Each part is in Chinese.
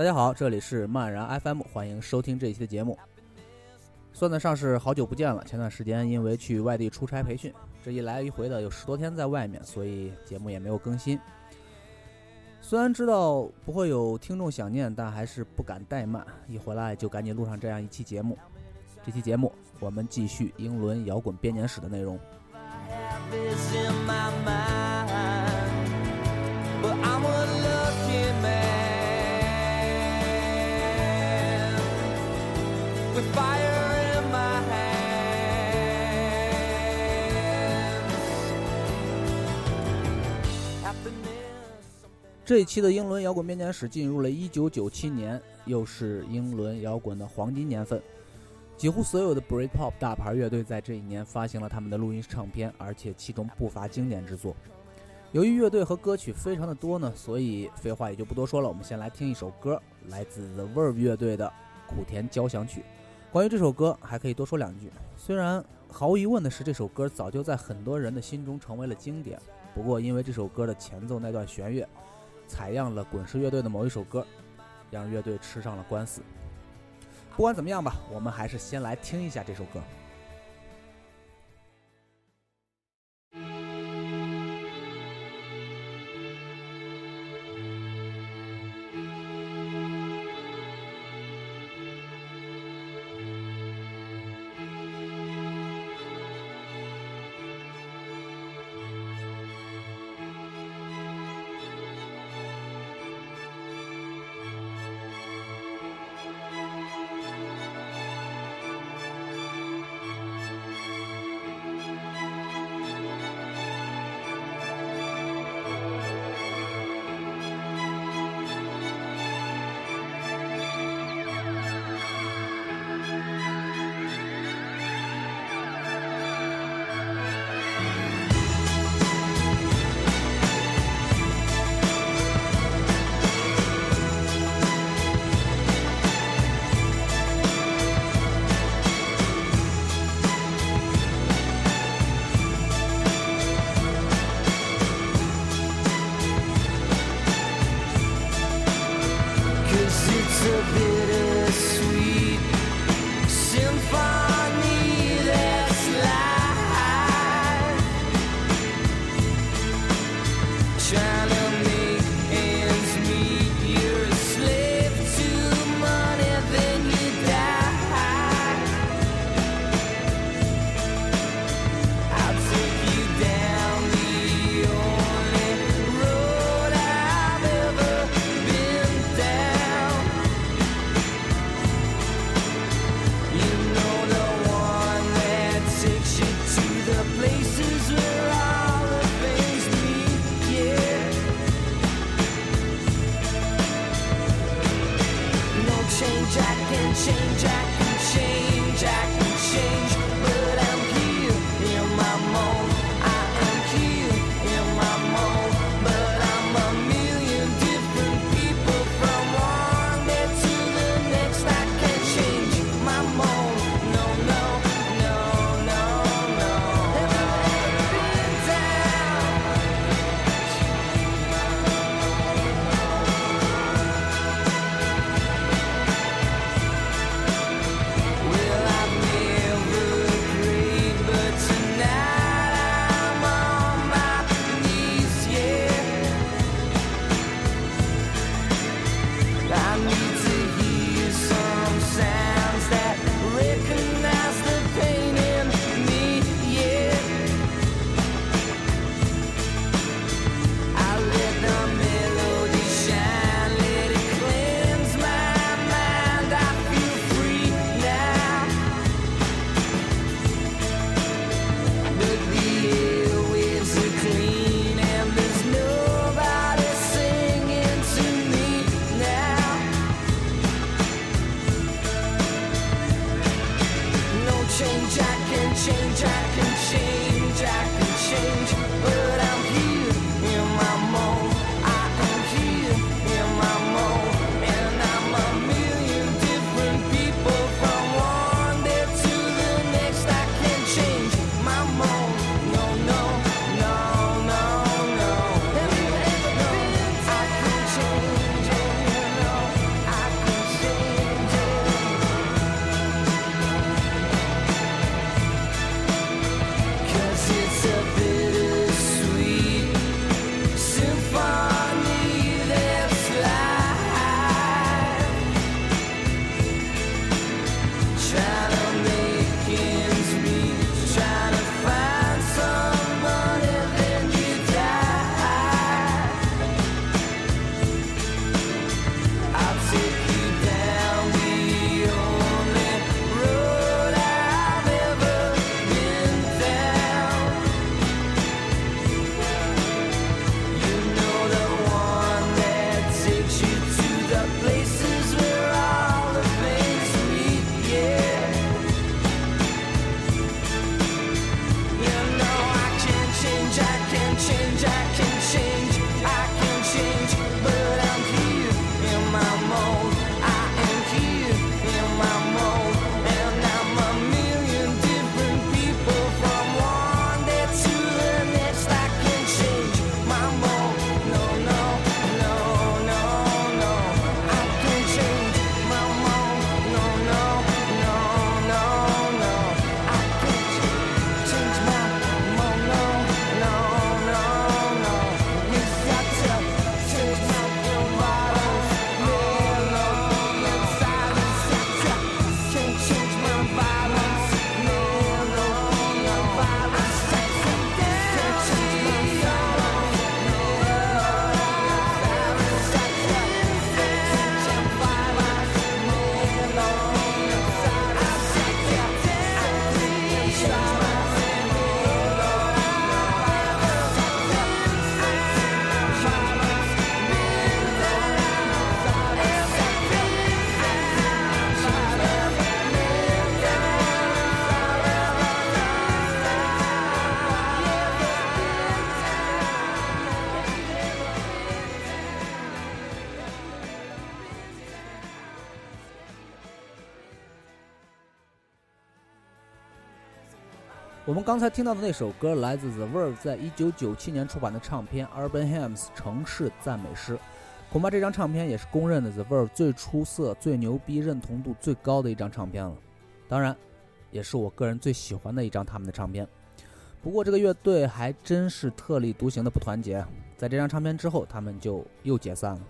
大家好，这里是漫然 FM，欢迎收听这一期的节目。算得上是好久不见了。前段时间因为去外地出差培训，这一来一回的有十多天在外面，所以节目也没有更新。虽然知道不会有听众想念，但还是不敢怠慢，一回来就赶紧录上这样一期节目。这期节目我们继续英伦摇滚编年史的内容。这一期的英伦摇滚编年史进入了一九九七年，又是英伦摇滚的黄金年份。几乎所有的 Britpop 大牌乐队在这一年发行了他们的录音唱片，而且其中不乏经典之作。由于乐队和歌曲非常的多呢，所以废话也就不多说了。我们先来听一首歌，来自 The Verve 乐队的《苦田交响曲》。关于这首歌，还可以多说两句。虽然毫无疑问的是，这首歌早就在很多人的心中成为了经典，不过因为这首歌的前奏那段弦乐。采样了滚石乐队的某一首歌，让乐队吃上了官司。不管怎么样吧，我们还是先来听一下这首歌。change, I can change, I can change, I can change. Oh. 我们刚才听到的那首歌来自 The Verve 在一九九七年出版的唱片《Urban Hymns》城市赞美诗。恐怕这张唱片也是公认的 The Verve 最出色、最牛逼、认同度最高的一张唱片了。当然，也是我个人最喜欢的一张他们的唱片。不过，这个乐队还真是特立独行的不团结。在这张唱片之后，他们就又解散了。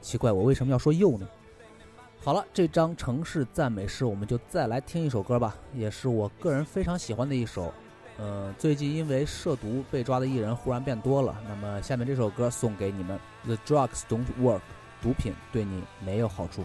奇怪，我为什么要说又呢？好了，这张城市赞美诗，我们就再来听一首歌吧，也是我个人非常喜欢的一首。呃，最近因为涉毒被抓的艺人忽然变多了，那么下面这首歌送给你们：The drugs don't work，毒品对你没有好处。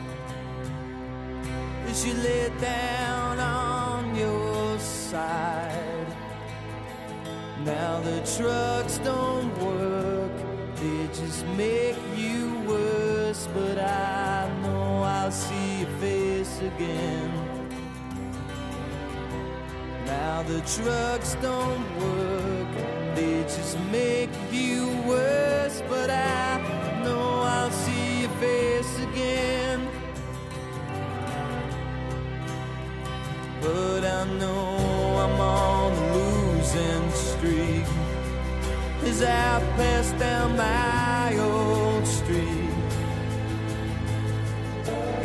you lay down on your side. Now the trucks don't work, they just make you worse. But I know I'll see your face again. Now the trucks don't work, they just make you worse. But I know I'll see your face again. But I know I'm on a losing streak as I pass down my old street.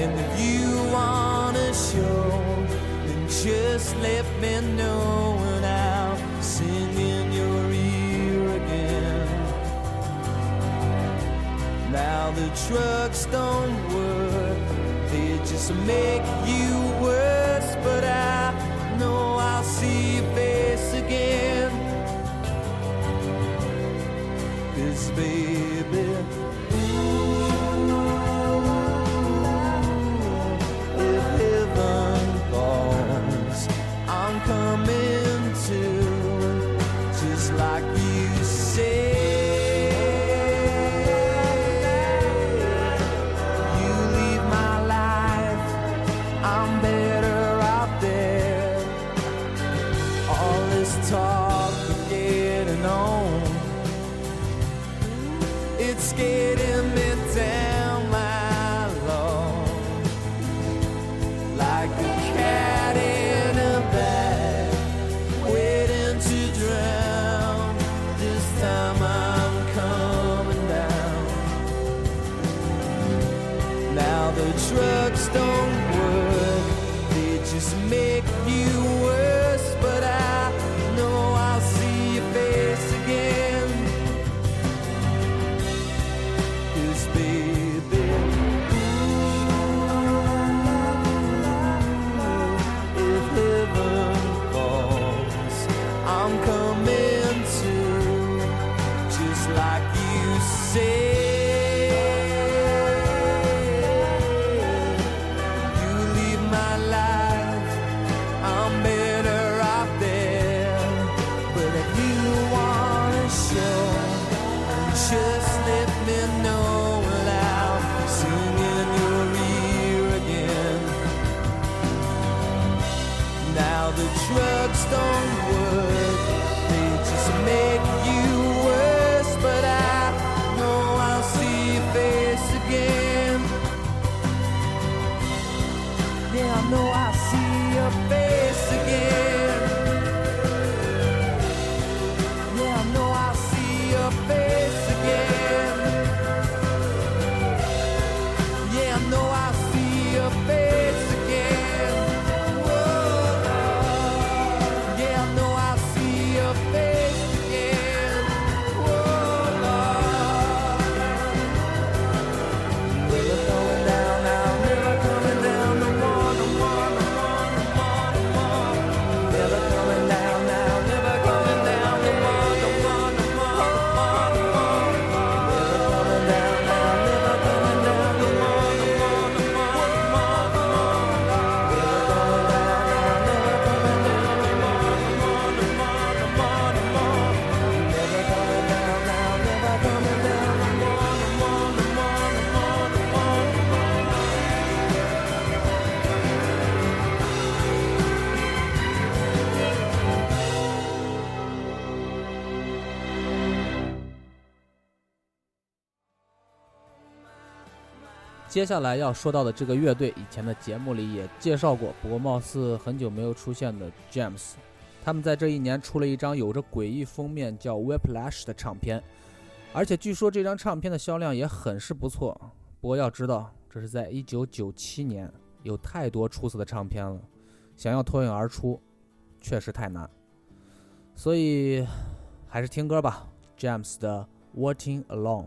And if you wanna show, then just let me know and I'll sing in your ear again. Now the trucks don't work, they just make you worse. But I know I'll see your face again. Cause baby, 接下来要说到的这个乐队，以前的节目里也介绍过，不过貌似很久没有出现的 James，他们在这一年出了一张有着诡异封面叫《Whiplash》的唱片，而且据说这张唱片的销量也很是不错。不过要知道，这是在1997年，有太多出色的唱片了，想要脱颖而出，确实太难。所以，还是听歌吧，James 的《Walking Alone》。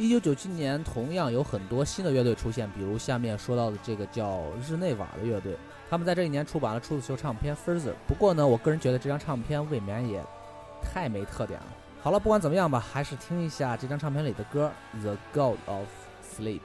一九九七年，同样有很多新的乐队出现，比如下面说到的这个叫日内瓦的乐队，他们在这一年出版了初次秀唱片《Further》。不过呢，我个人觉得这张唱片未免也太没特点了。好了，不管怎么样吧，还是听一下这张唱片里的歌，《The God of Sleep》。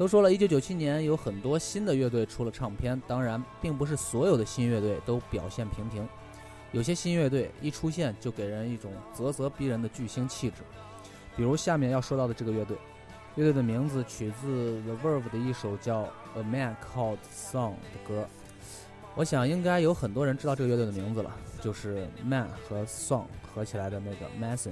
都说了，一九九七年有很多新的乐队出了唱片，当然，并不是所有的新乐队都表现平平，有些新乐队一出现就给人一种啧啧逼人的巨星气质，比如下面要说到的这个乐队，乐队的名字取自 The Verve 的一首叫《A Man Called Song》的歌，我想应该有很多人知道这个乐队的名字了，就是 Man 和 Song 合起来的那个 Mason。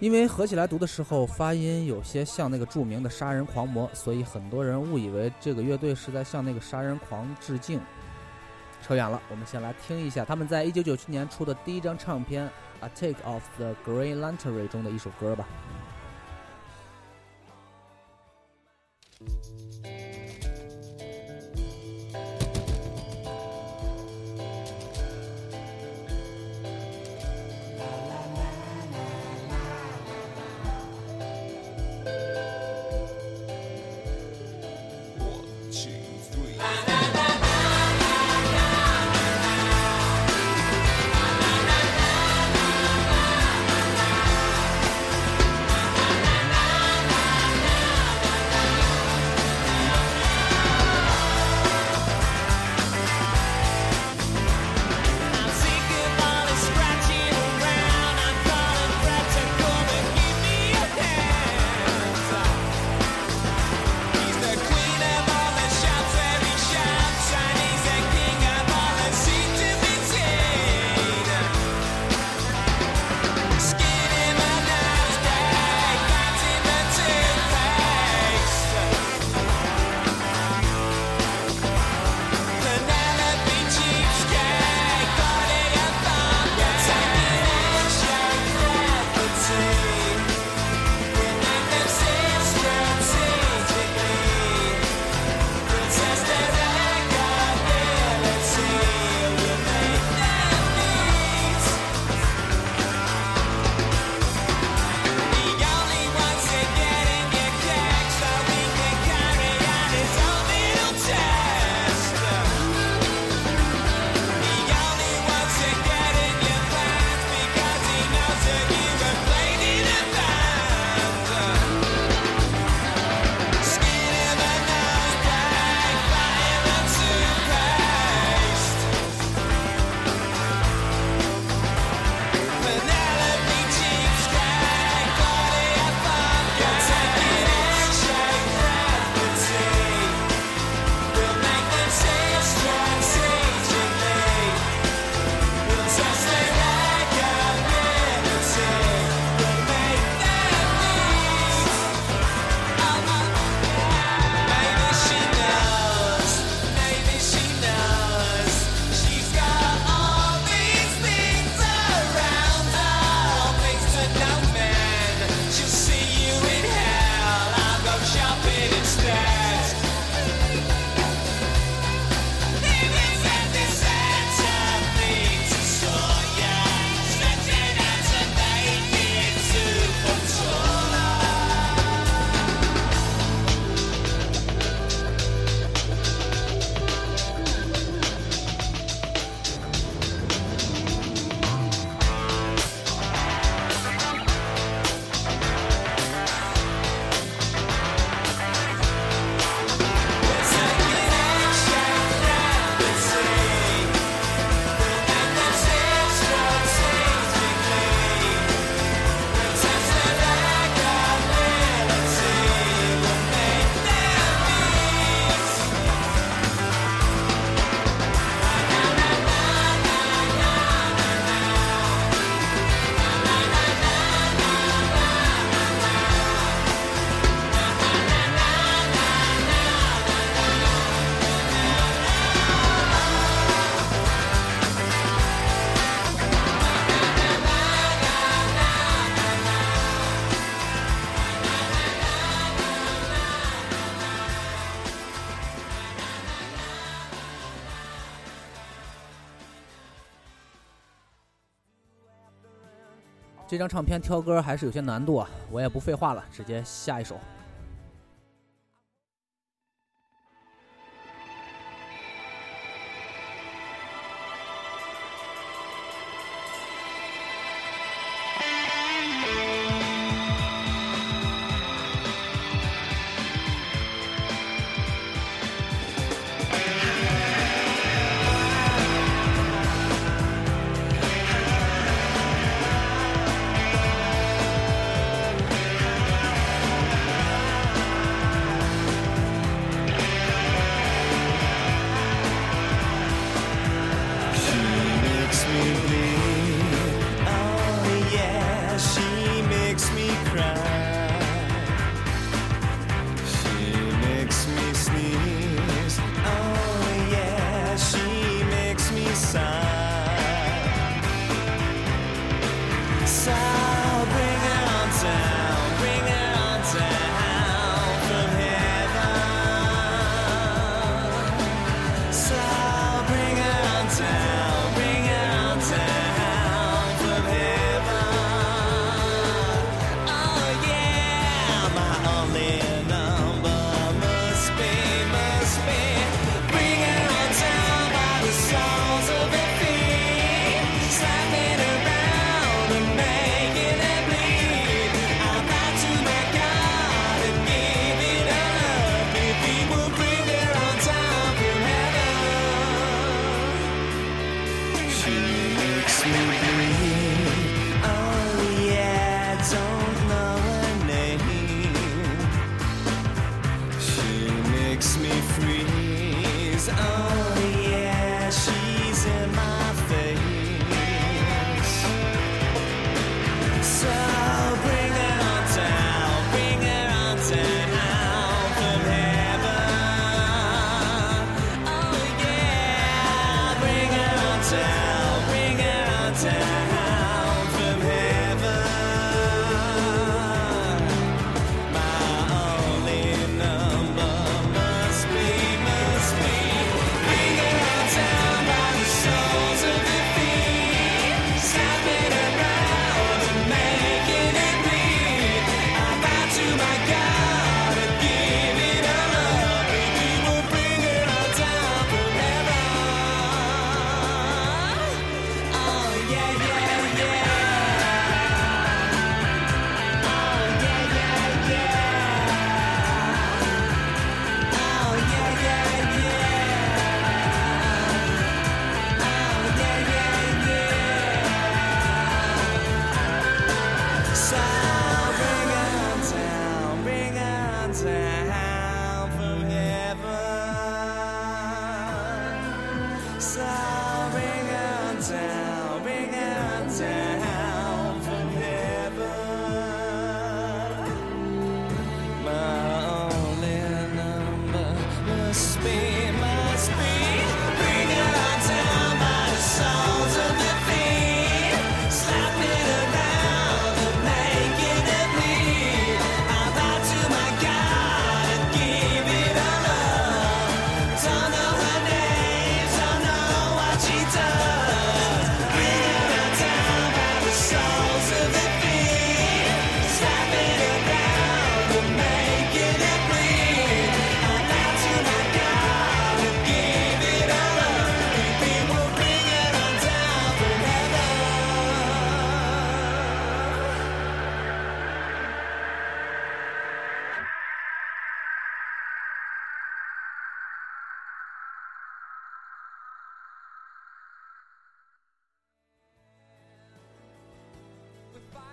因为合起来读的时候发音有些像那个著名的杀人狂魔，所以很多人误以为这个乐队是在向那个杀人狂致敬。扯远了，我们先来听一下他们在一九九七年出的第一张唱片《A Take of the Green Lantern》中的一首歌吧。这张唱片挑歌还是有些难度啊，我也不废话了，直接下一首。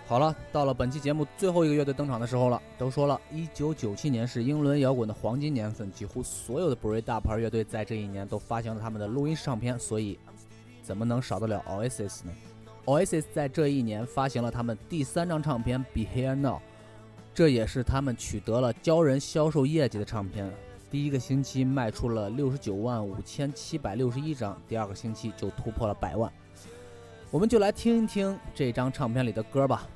好了，到了本期节目最后一个乐队登场的时候了。都说了，一九九七年是英伦摇滚的黄金年份，几乎所有的 Brit 大牌乐队在这一年都发行了他们的录音唱片，所以怎么能少得了 Oasis 呢？Oasis 在这一年发行了他们第三张唱片《Be Here Now》，这也是他们取得了骄人销售业绩的唱片。第一个星期卖出了六十九万五千七百六十一张，第二个星期就突破了百万。我们就来听一听这张唱片里的歌吧。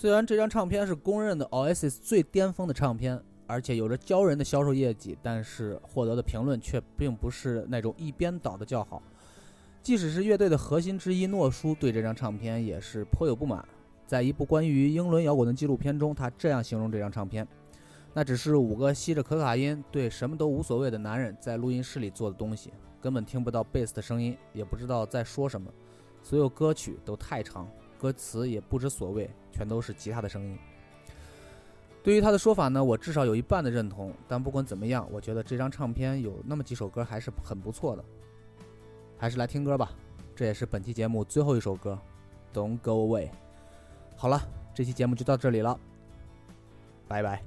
虽然这张唱片是公认的 Oasis 最巅峰的唱片，而且有着骄人的销售业绩，但是获得的评论却并不是那种一边倒的叫好。即使是乐队的核心之一诺叔对这张唱片也是颇有不满。在一部关于英伦摇滚的纪录片中，他这样形容这张唱片：“那只是五个吸着可卡因、对什么都无所谓的男人在录音室里做的东西，根本听不到贝斯的声音，也不知道在说什么。所有歌曲都太长，歌词也不知所谓，全都是吉他的声音。”对于他的说法呢，我至少有一半的认同。但不管怎么样，我觉得这张唱片有那么几首歌还是很不错的。还是来听歌吧，这也是本期节目最后一首歌，《Don't Go Away》。好了，这期节目就到这里了，拜拜。